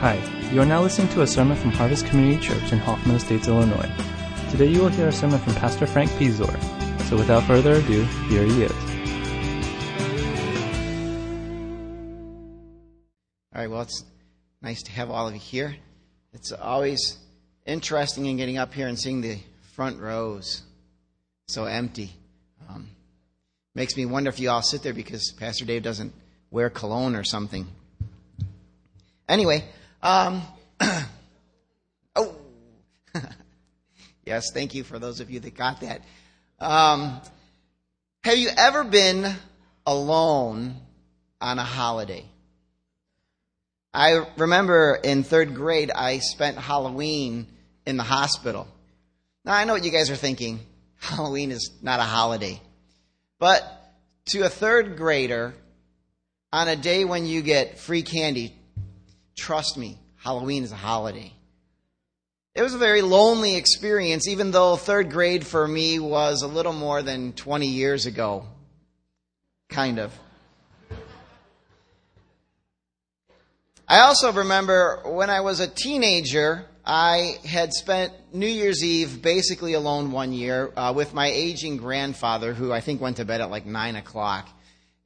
Hi, you are now listening to a sermon from Harvest Community Church in Hoffman Estates, Illinois. Today you will hear a sermon from Pastor Frank Pizor. So without further ado, here he is. All right, well, it's nice to have all of you here. It's always interesting in getting up here and seeing the front rows so empty. Um, makes me wonder if you all sit there because Pastor Dave doesn't wear cologne or something. Anyway, um, oh, yes, thank you for those of you that got that. Um, have you ever been alone on a holiday? I remember in third grade, I spent Halloween in the hospital. Now, I know what you guys are thinking. Halloween is not a holiday. But to a third grader, on a day when you get free candy, trust me, Halloween is a holiday. It was a very lonely experience, even though third grade for me was a little more than 20 years ago. Kind of. I also remember when I was a teenager, I had spent New Year's Eve basically alone one year uh, with my aging grandfather, who I think went to bed at like 9 o'clock.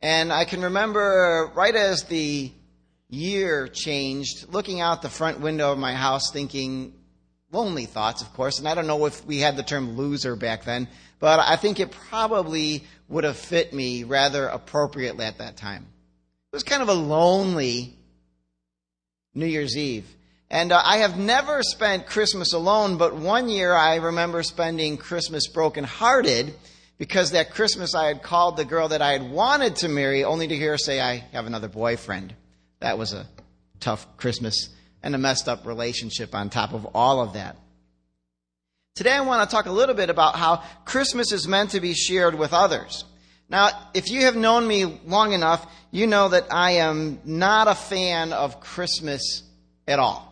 And I can remember right as the year changed, looking out the front window of my house thinking, lonely thoughts, of course, and I don't know if we had the term loser back then, but I think it probably would have fit me rather appropriately at that time. It was kind of a lonely New Year's Eve. And uh, I have never spent Christmas alone, but one year I remember spending Christmas brokenhearted because that Christmas I had called the girl that I had wanted to marry only to hear her say, I have another boyfriend. That was a tough Christmas and a messed up relationship on top of all of that. Today I want to talk a little bit about how Christmas is meant to be shared with others. Now, if you have known me long enough, you know that I am not a fan of Christmas at all.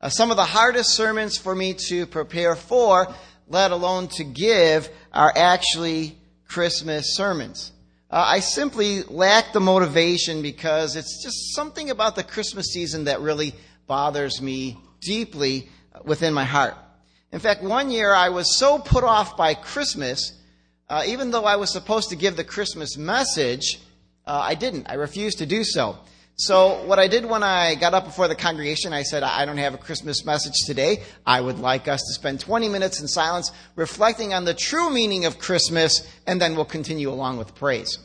Uh, some of the hardest sermons for me to prepare for, let alone to give, are actually Christmas sermons. Uh, I simply lack the motivation because it's just something about the Christmas season that really bothers me deeply within my heart. In fact, one year I was so put off by Christmas uh, even though I was supposed to give the Christmas message, uh, I didn't. I refused to do so. So, what I did when I got up before the congregation, I said, I don't have a Christmas message today. I would like us to spend 20 minutes in silence reflecting on the true meaning of Christmas, and then we'll continue along with praise.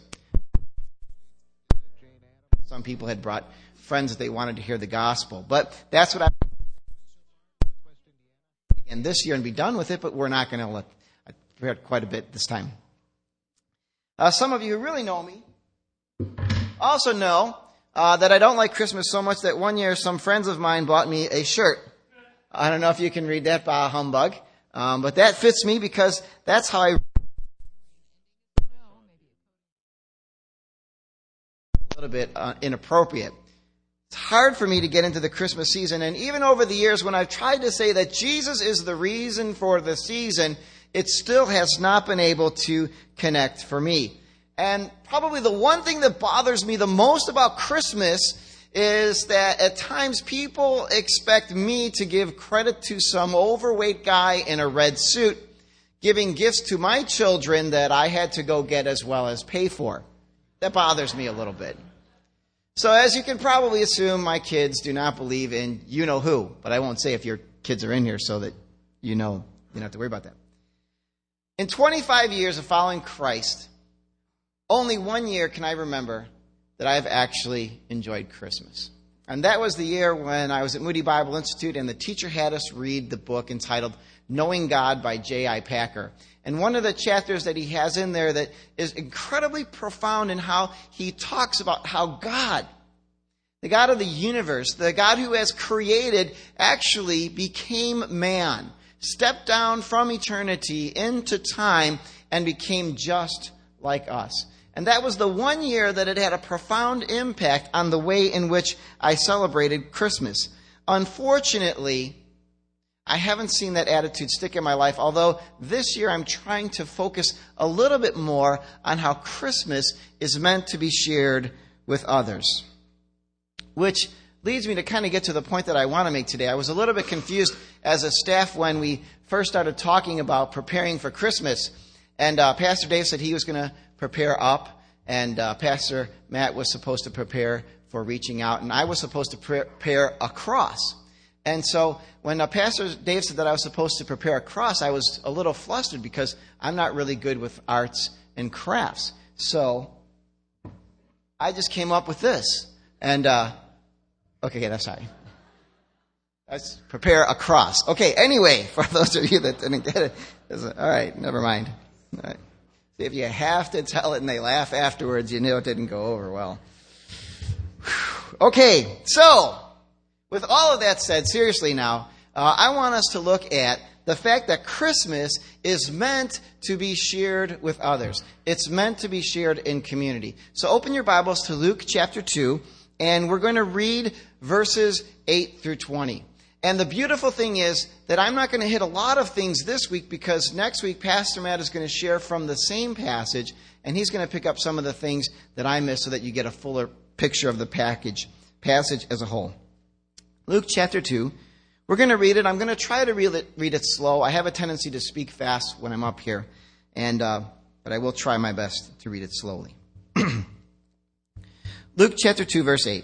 Some people had brought friends that they wanted to hear the gospel, but that's what I and this year and be done with it, but we're not going to let I prepared quite a bit this time. Uh, some of you who really know me also know uh, that I don't like Christmas so much that one year some friends of mine bought me a shirt. I don't know if you can read that, bah humbug, um, but that fits me because that's how I. A little bit uh, inappropriate. It's hard for me to get into the Christmas season, and even over the years when I've tried to say that Jesus is the reason for the season, it still has not been able to connect for me. And probably the one thing that bothers me the most about Christmas is that at times people expect me to give credit to some overweight guy in a red suit giving gifts to my children that I had to go get as well as pay for. That bothers me a little bit. So, as you can probably assume, my kids do not believe in you know who, but I won't say if your kids are in here so that you know you don't have to worry about that. In 25 years of following Christ, only one year can I remember that I've actually enjoyed Christmas. And that was the year when I was at Moody Bible Institute and the teacher had us read the book entitled Knowing God by J.I. Packer. And one of the chapters that he has in there that is incredibly profound in how he talks about how God, the God of the universe, the God who has created, actually became man stepped down from eternity into time and became just like us. And that was the one year that it had a profound impact on the way in which I celebrated Christmas. Unfortunately, I haven't seen that attitude stick in my life, although this year I'm trying to focus a little bit more on how Christmas is meant to be shared with others. Which leads me to kind of get to the point that I want to make today. I was a little bit confused as a staff when we first started talking about preparing for Christmas. And uh, Pastor Dave said he was going to prepare up, and uh, Pastor Matt was supposed to prepare for reaching out, and I was supposed to prepare a cross. And so when uh, Pastor Dave said that I was supposed to prepare a cross, I was a little flustered because I'm not really good with arts and crafts. So I just came up with this. And, uh, okay, that's sorry. Let's prepare a cross. Okay, anyway, for those of you that didn't get it, all right, never mind. All right. If you have to tell it and they laugh afterwards, you know it didn't go over well. Okay, so with all of that said, seriously now, uh, I want us to look at the fact that Christmas is meant to be shared with others. It's meant to be shared in community. So open your Bibles to Luke chapter 2, and we're going to read verses 8 through 20. And the beautiful thing is that I'm not going to hit a lot of things this week because next week Pastor Matt is going to share from the same passage, and he's going to pick up some of the things that I missed so that you get a fuller picture of the package, passage as a whole. Luke chapter 2. We're going to read it. I'm going to try to read it, read it slow. I have a tendency to speak fast when I'm up here, and uh, but I will try my best to read it slowly. Luke chapter 2, verse 8.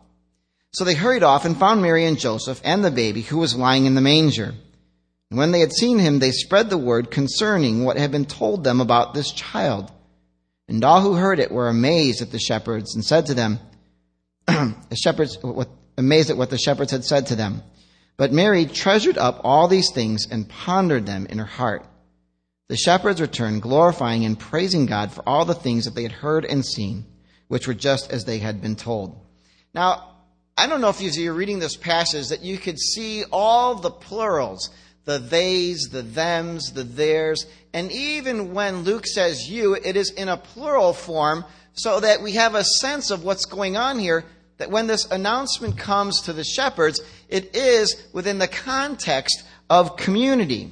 So they hurried off and found Mary and Joseph and the baby who was lying in the manger. And when they had seen him, they spread the word concerning what had been told them about this child. And all who heard it were amazed at the shepherds and said to them, the shepherds, amazed at what the shepherds had said to them. But Mary treasured up all these things and pondered them in her heart. The shepherds returned, glorifying and praising God for all the things that they had heard and seen, which were just as they had been told. Now, I don't know if you're reading this passage that you could see all the plurals, the theys, the thems, the theirs, and even when Luke says you, it is in a plural form so that we have a sense of what's going on here that when this announcement comes to the shepherds, it is within the context of community.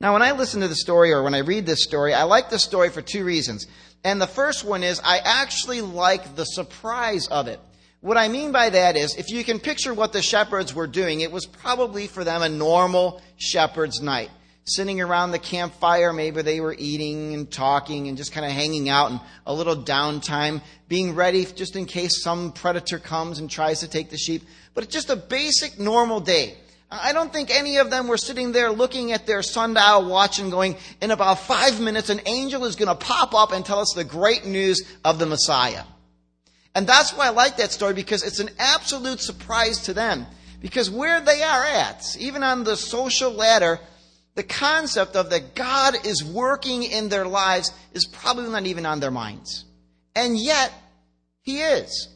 Now, when I listen to the story or when I read this story, I like the story for two reasons. And the first one is I actually like the surprise of it. What I mean by that is, if you can picture what the shepherds were doing, it was probably for them a normal shepherd's night sitting around the campfire. Maybe they were eating and talking and just kind of hanging out and a little downtime, being ready just in case some predator comes and tries to take the sheep. But it's just a basic normal day. I don't think any of them were sitting there looking at their sundial watch and going, in about five minutes, an angel is going to pop up and tell us the great news of the Messiah. And that's why I like that story because it's an absolute surprise to them. Because where they are at, even on the social ladder, the concept of that God is working in their lives is probably not even on their minds. And yet, He is.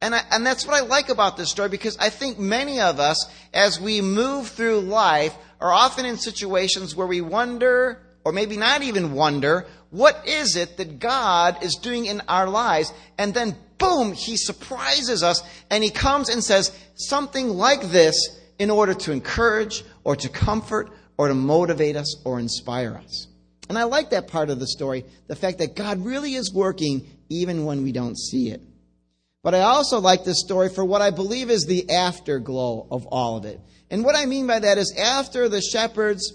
And, I, and that's what I like about this story because I think many of us, as we move through life, are often in situations where we wonder, or maybe not even wonder, what is it that God is doing in our lives? And then, boom, He surprises us and He comes and says something like this in order to encourage or to comfort or to motivate us or inspire us. And I like that part of the story, the fact that God really is working even when we don't see it. But I also like this story for what I believe is the afterglow of all of it. And what I mean by that is after the shepherds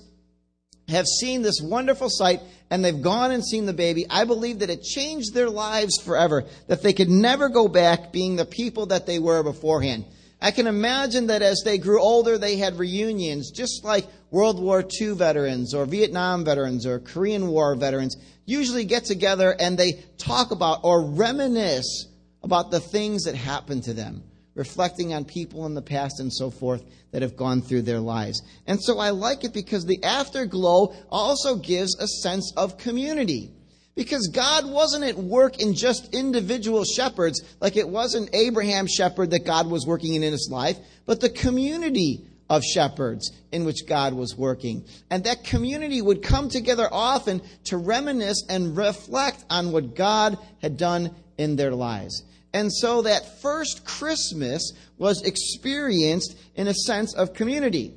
have seen this wonderful sight and they've gone and seen the baby, I believe that it changed their lives forever, that they could never go back being the people that they were beforehand. I can imagine that as they grew older, they had reunions, just like World War II veterans or Vietnam veterans or Korean War veterans usually get together and they talk about or reminisce about the things that happened to them, reflecting on people in the past and so forth that have gone through their lives. And so I like it because the afterglow also gives a sense of community. Because God wasn't at work in just individual shepherds, like it wasn't Abraham's shepherd that God was working in in his life, but the community of shepherds in which God was working. And that community would come together often to reminisce and reflect on what God had done in their lives. And so that first Christmas was experienced in a sense of community.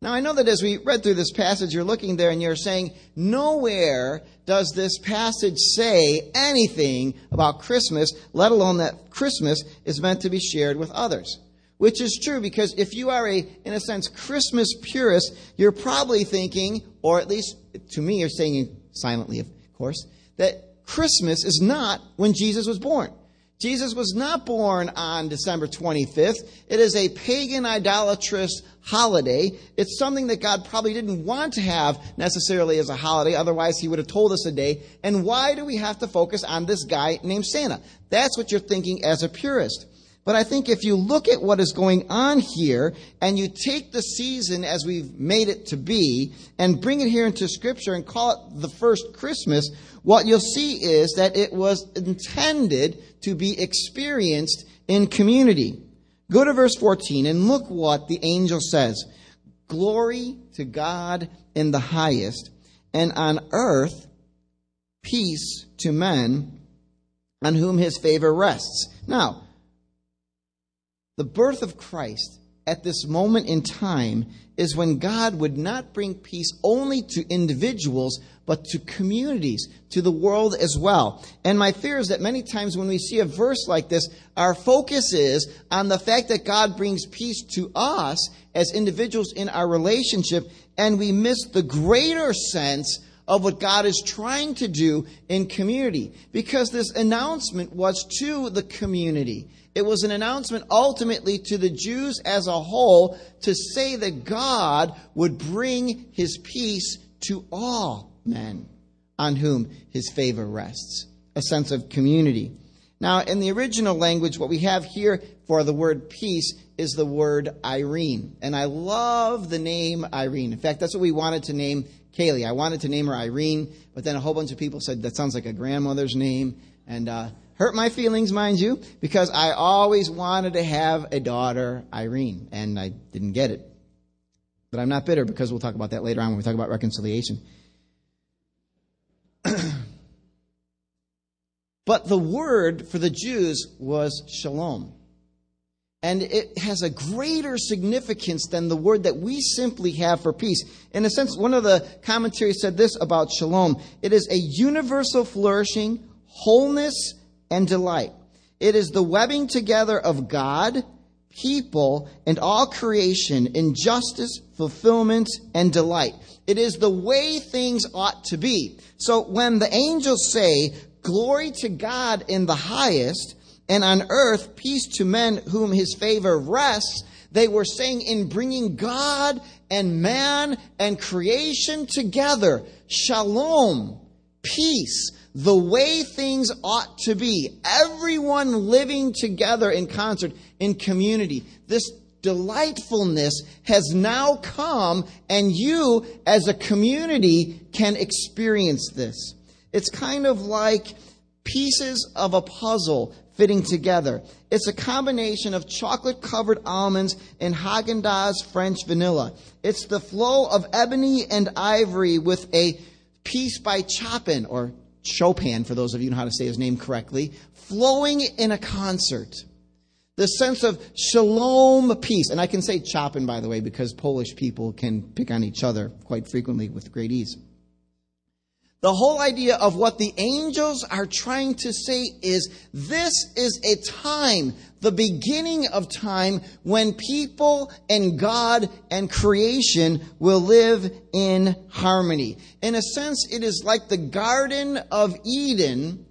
Now, I know that as we read through this passage, you're looking there and you're saying, nowhere does this passage say anything about Christmas, let alone that Christmas is meant to be shared with others. Which is true because if you are a, in a sense, Christmas purist, you're probably thinking, or at least to me, you're saying silently, of course, that Christmas is not when Jesus was born. Jesus was not born on December 25th. It is a pagan idolatrous holiday. It's something that God probably didn't want to have necessarily as a holiday. Otherwise, he would have told us a day. And why do we have to focus on this guy named Santa? That's what you're thinking as a purist. But I think if you look at what is going on here and you take the season as we've made it to be and bring it here into scripture and call it the first Christmas, what you'll see is that it was intended to be experienced in community. Go to verse 14 and look what the angel says. Glory to God in the highest, and on earth peace to men on whom his favor rests. Now, the birth of Christ at this moment in time is when God would not bring peace only to individuals, but to communities, to the world as well. And my fear is that many times when we see a verse like this, our focus is on the fact that God brings peace to us as individuals in our relationship, and we miss the greater sense of what God is trying to do in community. Because this announcement was to the community. It was an announcement ultimately to the Jews as a whole to say that God would bring his peace to all men on whom his favor rests. A sense of community. Now, in the original language, what we have here for the word peace is the word Irene. And I love the name Irene. In fact, that's what we wanted to name Kaylee. I wanted to name her Irene, but then a whole bunch of people said that sounds like a grandmother's name. And uh, hurt my feelings, mind you, because I always wanted to have a daughter, Irene, and I didn't get it. But I'm not bitter because we'll talk about that later on when we talk about reconciliation. but the word for the Jews was shalom. And it has a greater significance than the word that we simply have for peace. In a sense, one of the commentaries said this about shalom it is a universal flourishing, wholeness, and delight. It is the webbing together of God, people, and all creation in justice, fulfillment, and delight. It is the way things ought to be. So when the angels say, Glory to God in the highest, and on earth peace to men whom his favor rests, they were saying in bringing God and man and creation together, shalom, peace, the way things ought to be. Everyone living together in concert, in community. This delightfulness has now come, and you, as a community, can experience this. It's kind of like pieces of a puzzle fitting together. It's a combination of chocolate covered almonds and Haagen Dazs French vanilla. It's the flow of ebony and ivory with a piece by Chopin or Chopin, for those of you who know how to say his name correctly, flowing in a concert. The sense of shalom peace. And I can say Chopin, by the way, because Polish people can pick on each other quite frequently with great ease. The whole idea of what the angels are trying to say is this is a time, the beginning of time, when people and God and creation will live in harmony. In a sense, it is like the Garden of Eden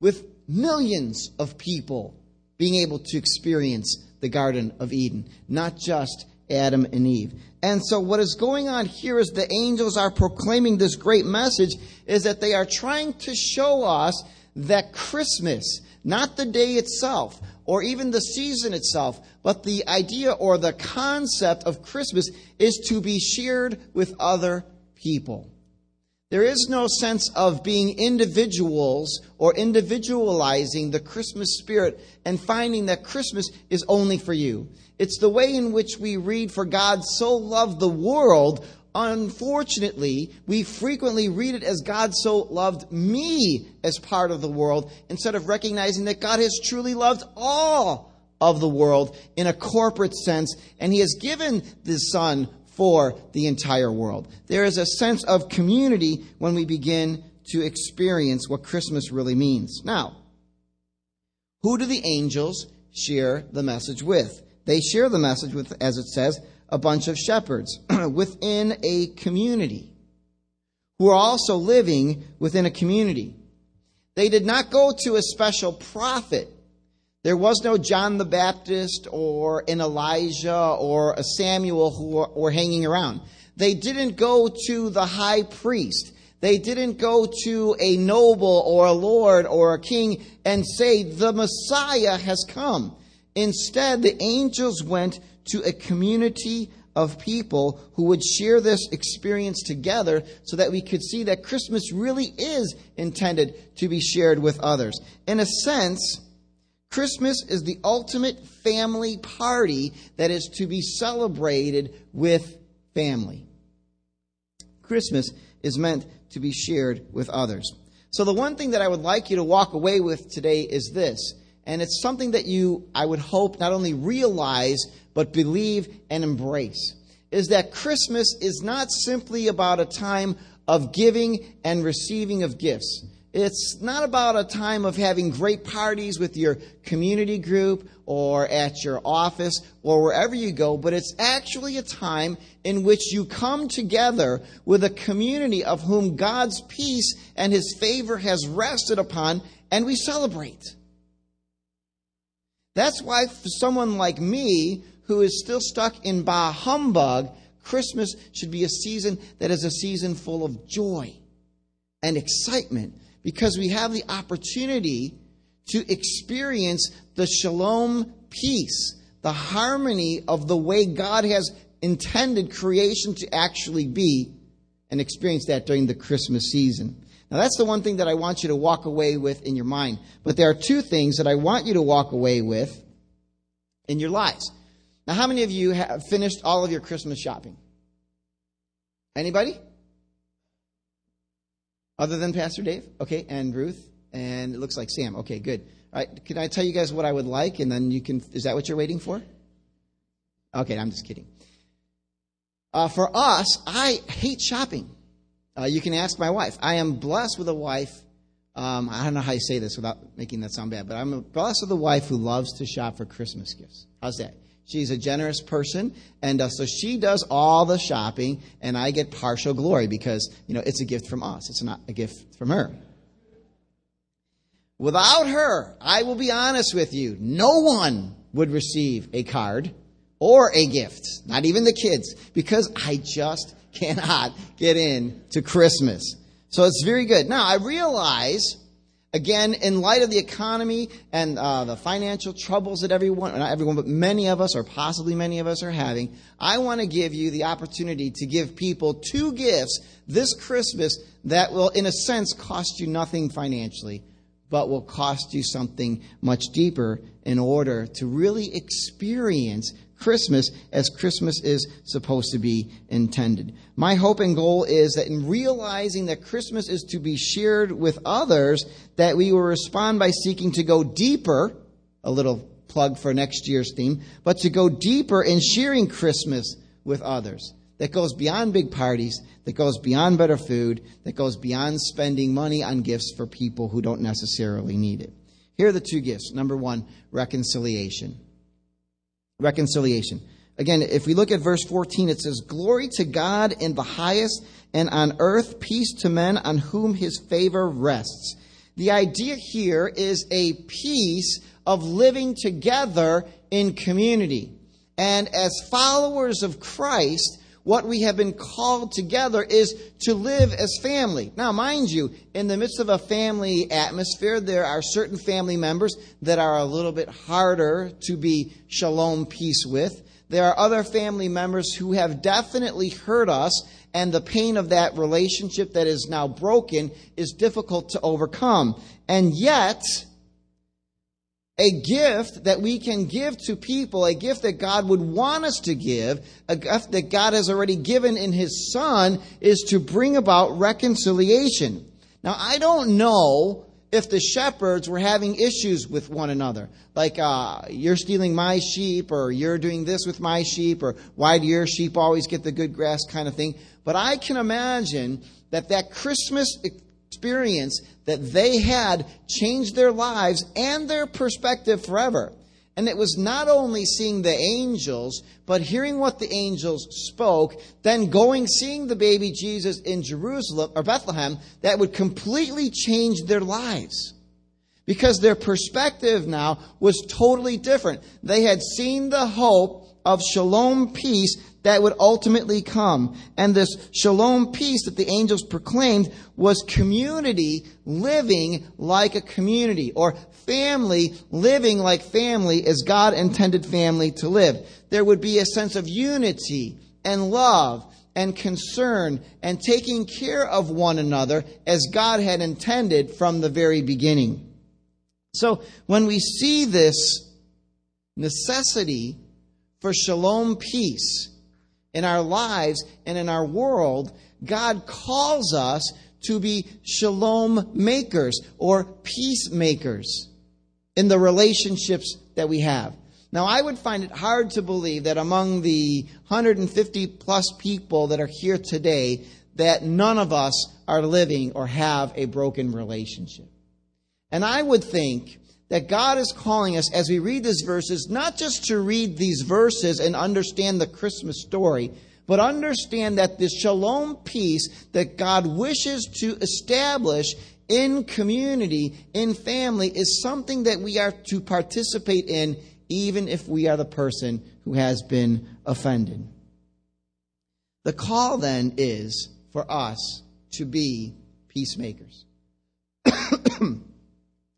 with millions of people being able to experience the Garden of Eden, not just Adam and Eve. And so what is going on here is the angels are proclaiming this great message is that they are trying to show us that Christmas, not the day itself, or even the season itself, but the idea or the concept of Christmas is to be shared with other people. There is no sense of being individuals or individualizing the Christmas spirit and finding that Christmas is only for you. It's the way in which we read, For God so loved the world. Unfortunately, we frequently read it as God so loved me as part of the world instead of recognizing that God has truly loved all of the world in a corporate sense, and He has given the Son for the entire world. There is a sense of community when we begin to experience what Christmas really means. Now, who do the angels share the message with? They share the message with, as it says, a bunch of shepherds within a community who are also living within a community. They did not go to a special prophet there was no John the Baptist or an Elijah or a Samuel who were, hanging around. They didn't go to the high priest. They didn't go to a noble or a lord or a king and say, the Messiah has come. Instead, the angels went to a community of people who would share this experience together so that we could see that Christmas really is intended to be shared with others. In a sense, Christmas is the ultimate family party that is to be celebrated with family. Christmas is meant to be shared with others. So, the one thing that I would like you to walk away with today is this, and it's something that you, I would hope, not only realize, but believe and embrace, is that Christmas is not simply about a time of giving and receiving of gifts. It's not about a time of having great parties with your community group or at your office or wherever you go, but it's actually a time in which you come together with a community of whom God's peace and His favor has rested upon, and we celebrate. That's why, for someone like me who is still stuck in bah humbug, Christmas should be a season that is a season full of joy and excitement because we have the opportunity to experience the shalom peace, the harmony of the way God has intended creation to actually be, and experience that during the Christmas season. Now, that's the one thing that I want you to walk away with in your mind. But there are two things that I want you to walk away with in your lives. Now, how many of you have finished all of your Christmas shopping? Anybody? Other than Pastor Dave? Okay, and Ruth? And it looks like Sam. Okay, good. All right, can I tell you guys what I would like and then you can, is that what you're waiting for? Okay, I'm just kidding. Uh, for us, I hate shopping. Uh, you can ask my wife. I am blessed with a wife. Um, I don't know how you say this without making that sound bad, but I'm blessed with a wife who loves to shop for Christmas gifts. How's that? She's a generous person, and uh, so she does all the shopping, and I get partial glory because you know it's a gift from us. It's not a gift from her. Without her, I will be honest with you, no one would receive a card or a gift, not even the kids, because I just cannot get in to Christmas. So it's very good. Now I realize Again, in light of the economy and uh, the financial troubles that everyone, not everyone, but many of us, or possibly many of us, are having, I want to give you the opportunity to give people two gifts this Christmas that will, in a sense, cost you nothing financially, but will cost you something much deeper in order to really experience Christmas as Christmas is supposed to be intended. My hope and goal is that in realizing that Christmas is to be shared with others, that we will respond by seeking to go deeper, a little plug for next year's theme, but to go deeper in sharing Christmas with others. That goes beyond big parties, that goes beyond better food, that goes beyond spending money on gifts for people who don't necessarily need it. Here are the two gifts. Number one, reconciliation reconciliation. Again, if we look at verse 14, it says, Glory to God in the highest, and on earth peace to men on whom his favor rests. The idea here is a peace of living together in community. And as followers of Christ, what we have been called together is to live as family. Now, mind you, in the midst of a family atmosphere, there are certain family members that are a little bit harder to be shalom peace with. There are other family members who have definitely hurt us, and the pain of that relationship that is now broken is difficult to overcome. And yet, a gift that we can give to people, a gift that God would want us to give, a gift that God has already given in His Son, is to bring about reconciliation. Now, I don't know if the shepherds were having issues with one another, like uh, you're stealing my sheep, or you're doing this with my sheep, or why do your sheep always get the good grass kind of thing. But I can imagine that that Christmas experience that they had changed their lives and their perspective forever. And it was not only seeing the angels, but hearing what the angels spoke, then going seeing the baby Jesus in Jerusalem or Bethlehem that would completely change their lives. Because their perspective now was totally different. They had seen the hope of shalom peace that would ultimately come. And this shalom peace that the angels proclaimed was community living like a community, or family living like family as God intended family to live. There would be a sense of unity and love and concern and taking care of one another as God had intended from the very beginning. So when we see this necessity for shalom peace, in our lives and in our world, God calls us to be shalom makers or peacemakers in the relationships that we have. Now, I would find it hard to believe that among the 150 plus people that are here today, that none of us are living or have a broken relationship. And I would think that God is calling us as we read these verses, not just to read these verses and understand the Christmas story, but understand that this shalom peace that God wishes to establish in community, in family, is something that we are to participate in, even if we are the person who has been offended. The call then is for us to be peacemakers.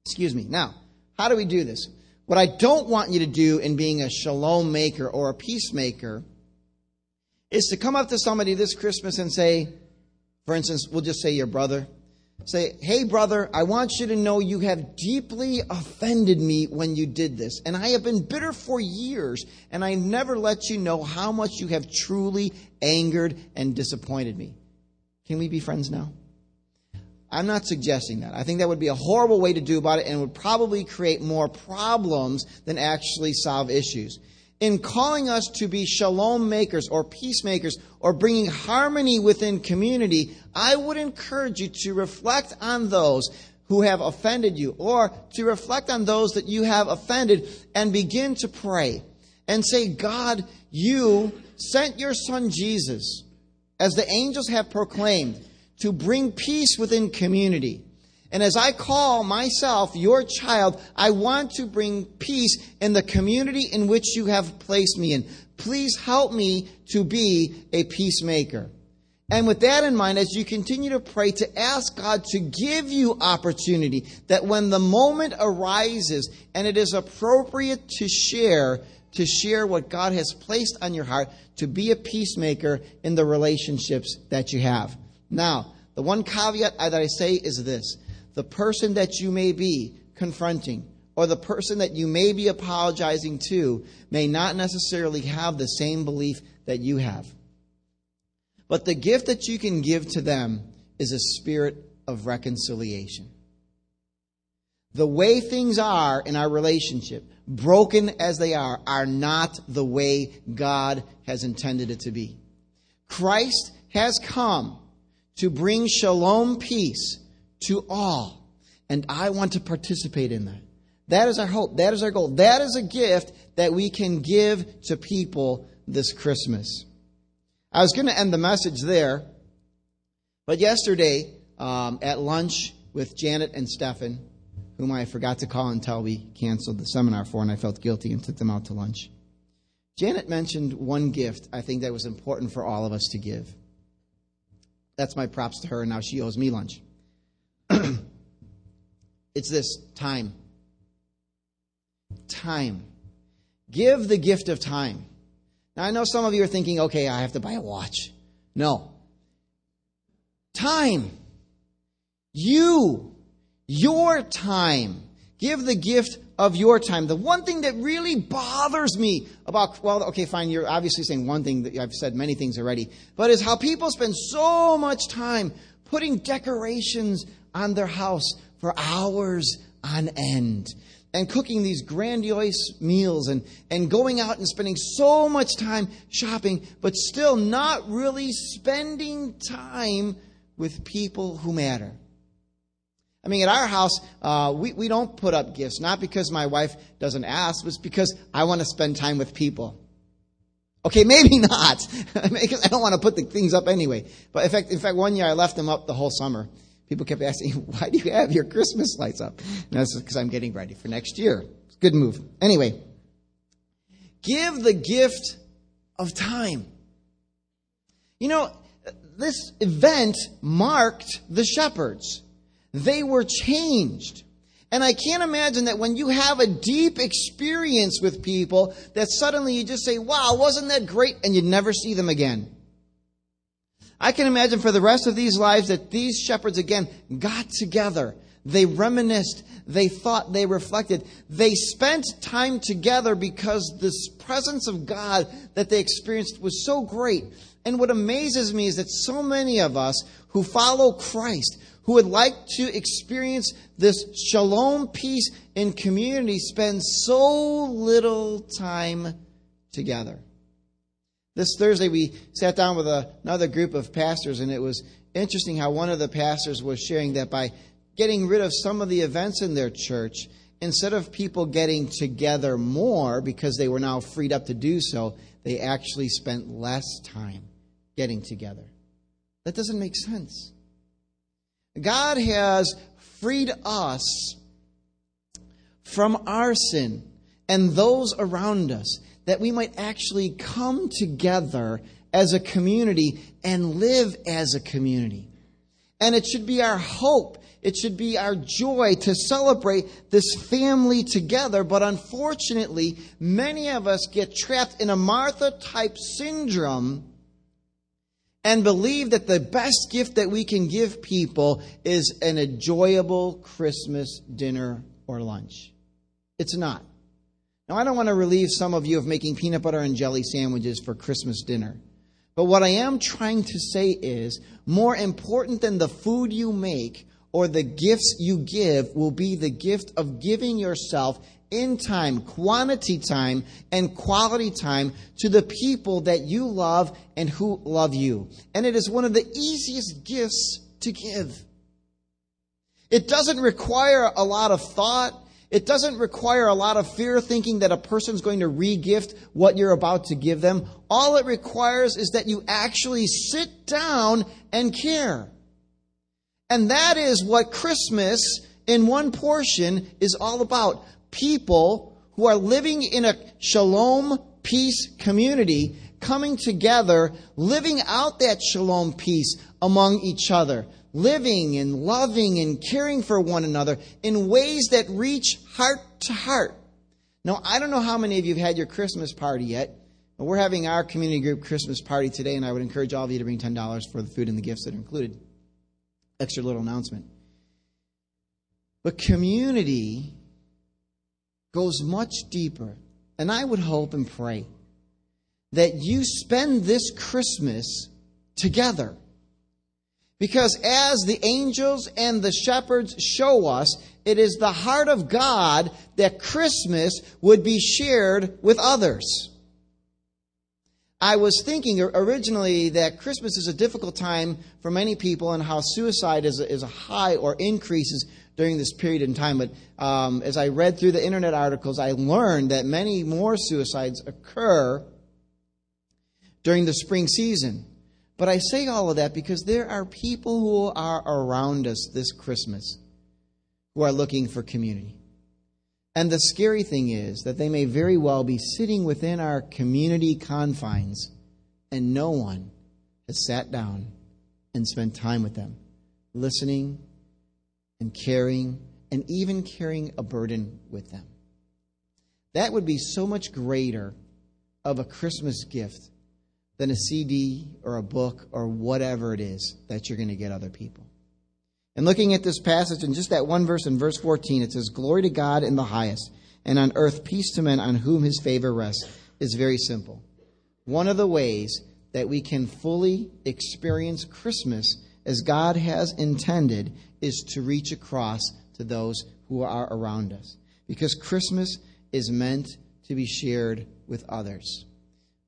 Excuse me. Now, how do we do this? What I don't want you to do in being a shalom maker or a peacemaker is to come up to somebody this Christmas and say, for instance, we'll just say your brother. Say, hey, brother, I want you to know you have deeply offended me when you did this. And I have been bitter for years, and I never let you know how much you have truly angered and disappointed me. Can we be friends now? I'm not suggesting that. I think that would be a horrible way to do about it and would probably create more problems than actually solve issues. In calling us to be shalom makers or peacemakers or bringing harmony within community, I would encourage you to reflect on those who have offended you or to reflect on those that you have offended and begin to pray and say, God, you sent your son Jesus, as the angels have proclaimed to bring peace within community. And as I call myself your child, I want to bring peace in the community in which you have placed me in. Please help me to be a peacemaker. And with that in mind, as you continue to pray, to ask God to give you opportunity, that when the moment arises and it is appropriate to share, to share what God has placed on your heart, to be a peacemaker in the relationships that you have. Now, the one caveat that I say is this the person that you may be confronting, or the person that you may be apologizing to, may not necessarily have the same belief that you have. But the gift that you can give to them is a spirit of reconciliation. The way things are in our relationship, broken as they are, are not the way God has intended it to be. Christ has come to bring shalom peace to all. And I want to participate in that. That is our hope. That is our goal. That is a gift that we can give to people this Christmas. I was going to end the message there, but yesterday um, at lunch with Janet and Stefan, whom I forgot to call until we canceled the seminar for, and I felt guilty and took them out to lunch. Janet mentioned one gift I think that was important for all of us to give. That's my props to her, and now she owes me lunch. it's this time. Time. Give the gift of time. Now, I know some of you are thinking, okay, I have to buy a watch. No. Time. You. Your time. Give the gift of your time. The one thing that really bothers me about, well, okay, fine, you're obviously saying one thing that I've said many things already, but is how people spend so much time putting decorations on their house for hours on end and cooking these grandiose meals and, and going out and spending so much time shopping, but still not really spending time with people who matter. I mean, at our house, uh, we, we don't put up gifts, not because my wife doesn't ask, but because I want to spend time with people. Okay, maybe not, I don't want to put the things up anyway. But in fact, in fact, one year I left them up the whole summer. People kept asking, why do you have your Christmas lights up? And that's because I'm getting ready for next year. Good move. Anyway, give the gift of time. You know, this event marked the shepherds. They were changed. And I can't imagine that when you have a deep experience with people, that suddenly you just say, wow, wasn't that great? And you never see them again. I can imagine for the rest of these lives that these shepherds again got together. They reminisced. They thought. They reflected. They spent time together because this presence of God that they experienced was so great. And what amazes me is that so many of us who follow Christ, who would like to experience this shalom peace in community, spend so little time together. This Thursday, we sat down with another group of pastors, and it was interesting how one of the pastors was sharing that by getting rid of some of the events in their church, instead of people getting together more because they were now freed up to do so, they actually spent less time getting together. That doesn't make sense. God has freed us from our sin and those around us that we might actually come together as a community and live as a community. And it should be our hope, it should be our joy to celebrate this family together. But unfortunately, many of us get trapped in a Martha type syndrome and believe that the best gift that we can give people is an enjoyable Christmas dinner or lunch. It's not. Now, I don't want to relieve some of you of making peanut butter and jelly sandwiches for Christmas dinner. But what I am trying to say is more important than the food you make or the gifts you give will be the gift of giving yourself in time, quantity time, and quality time to the people that you love and who love you. And it is one of the easiest gifts to give. It doesn't require a lot of thought. It doesn't require a lot of fear thinking that a person's going to regift what you're about to give them. All it requires is that you actually sit down and care. And that is what Christmas in one portion is all about. People who are living in a shalom peace community coming together, living out that shalom peace among each other living and loving and caring for one another in ways that reach heart to heart. Now, I don't know how many of you have had your Christmas party yet. But we're having our community group Christmas party today, and I would encourage all of you to bring $10 for the food and the gifts that are included. Extra little announcement. But community goes much deeper. And I would hope and pray that you spend this Christmas together. Because as the angels and the shepherds show us, it is the heart of God that Christmas would be shared with others. I was thinking originally that Christmas is a difficult time for many people and how suicide is a, is a high or increases during this period in time. But um, as I read through the internet articles, I learned that many more suicides occur during the spring season. But I say all of that because there are people who are around us this Christmas who are looking for community. And the scary thing is that they may very well be sitting within our community confines and no one has sat down and spent time with them, listening and caring and even carrying a burden with them. That would be so much greater of a Christmas gift than a CD or a book or whatever it is that you're going to get other people. And looking at this passage in just that one verse in verse 14, it says, Glory to God in the highest, and on earth peace to men on whom his favor rests, is very simple. One of the ways that we can fully experience Christmas as God has intended is to reach across to those who are around us. Because Christmas is meant to be shared with others.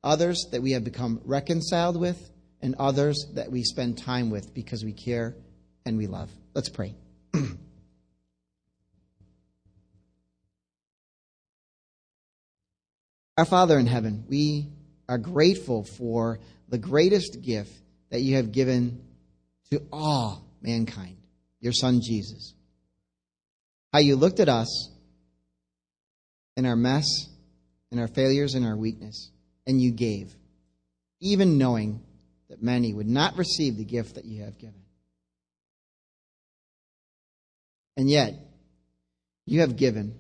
Others that we have become reconciled with, and others that we spend time with because we care and we love. Let's pray. Our Father in heaven, we are grateful for the greatest gift that you have given to all mankind, your Son Jesus. How you looked at us in our mess, in our failures, in our weakness, and you gave, even knowing that many would not receive the gift that you have given. And yet, you have given.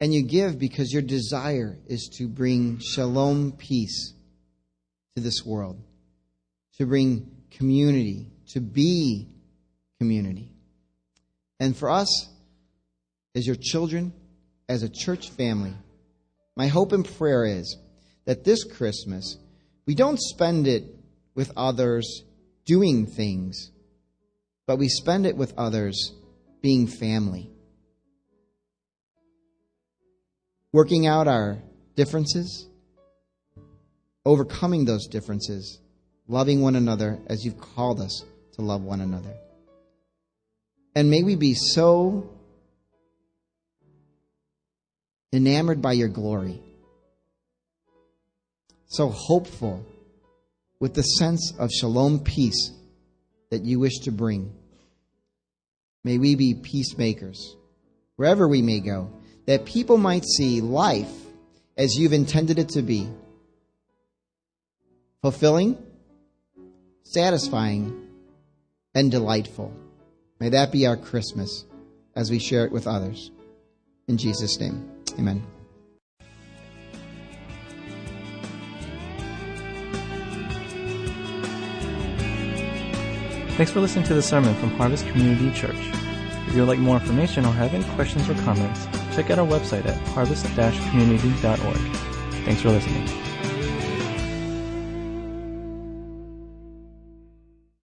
And you give because your desire is to bring shalom peace to this world, to bring community, to be community. And for us, as your children, as a church family, my hope and prayer is that this Christmas, we don't spend it with others doing things, but we spend it with others being family. Working out our differences, overcoming those differences, loving one another as you've called us to love one another. And may we be so enamored by your glory, so hopeful with the sense of shalom peace that you wish to bring. May we be peacemakers wherever we may go, that people might see life as you've intended it to be fulfilling, satisfying, and delightful. May that be our Christmas as we share it with others. In Jesus' name, amen. Thanks for listening to the sermon from Harvest Community Church. If you would like more information or have any questions or comments, check out our website at harvest-community.org. Thanks for listening.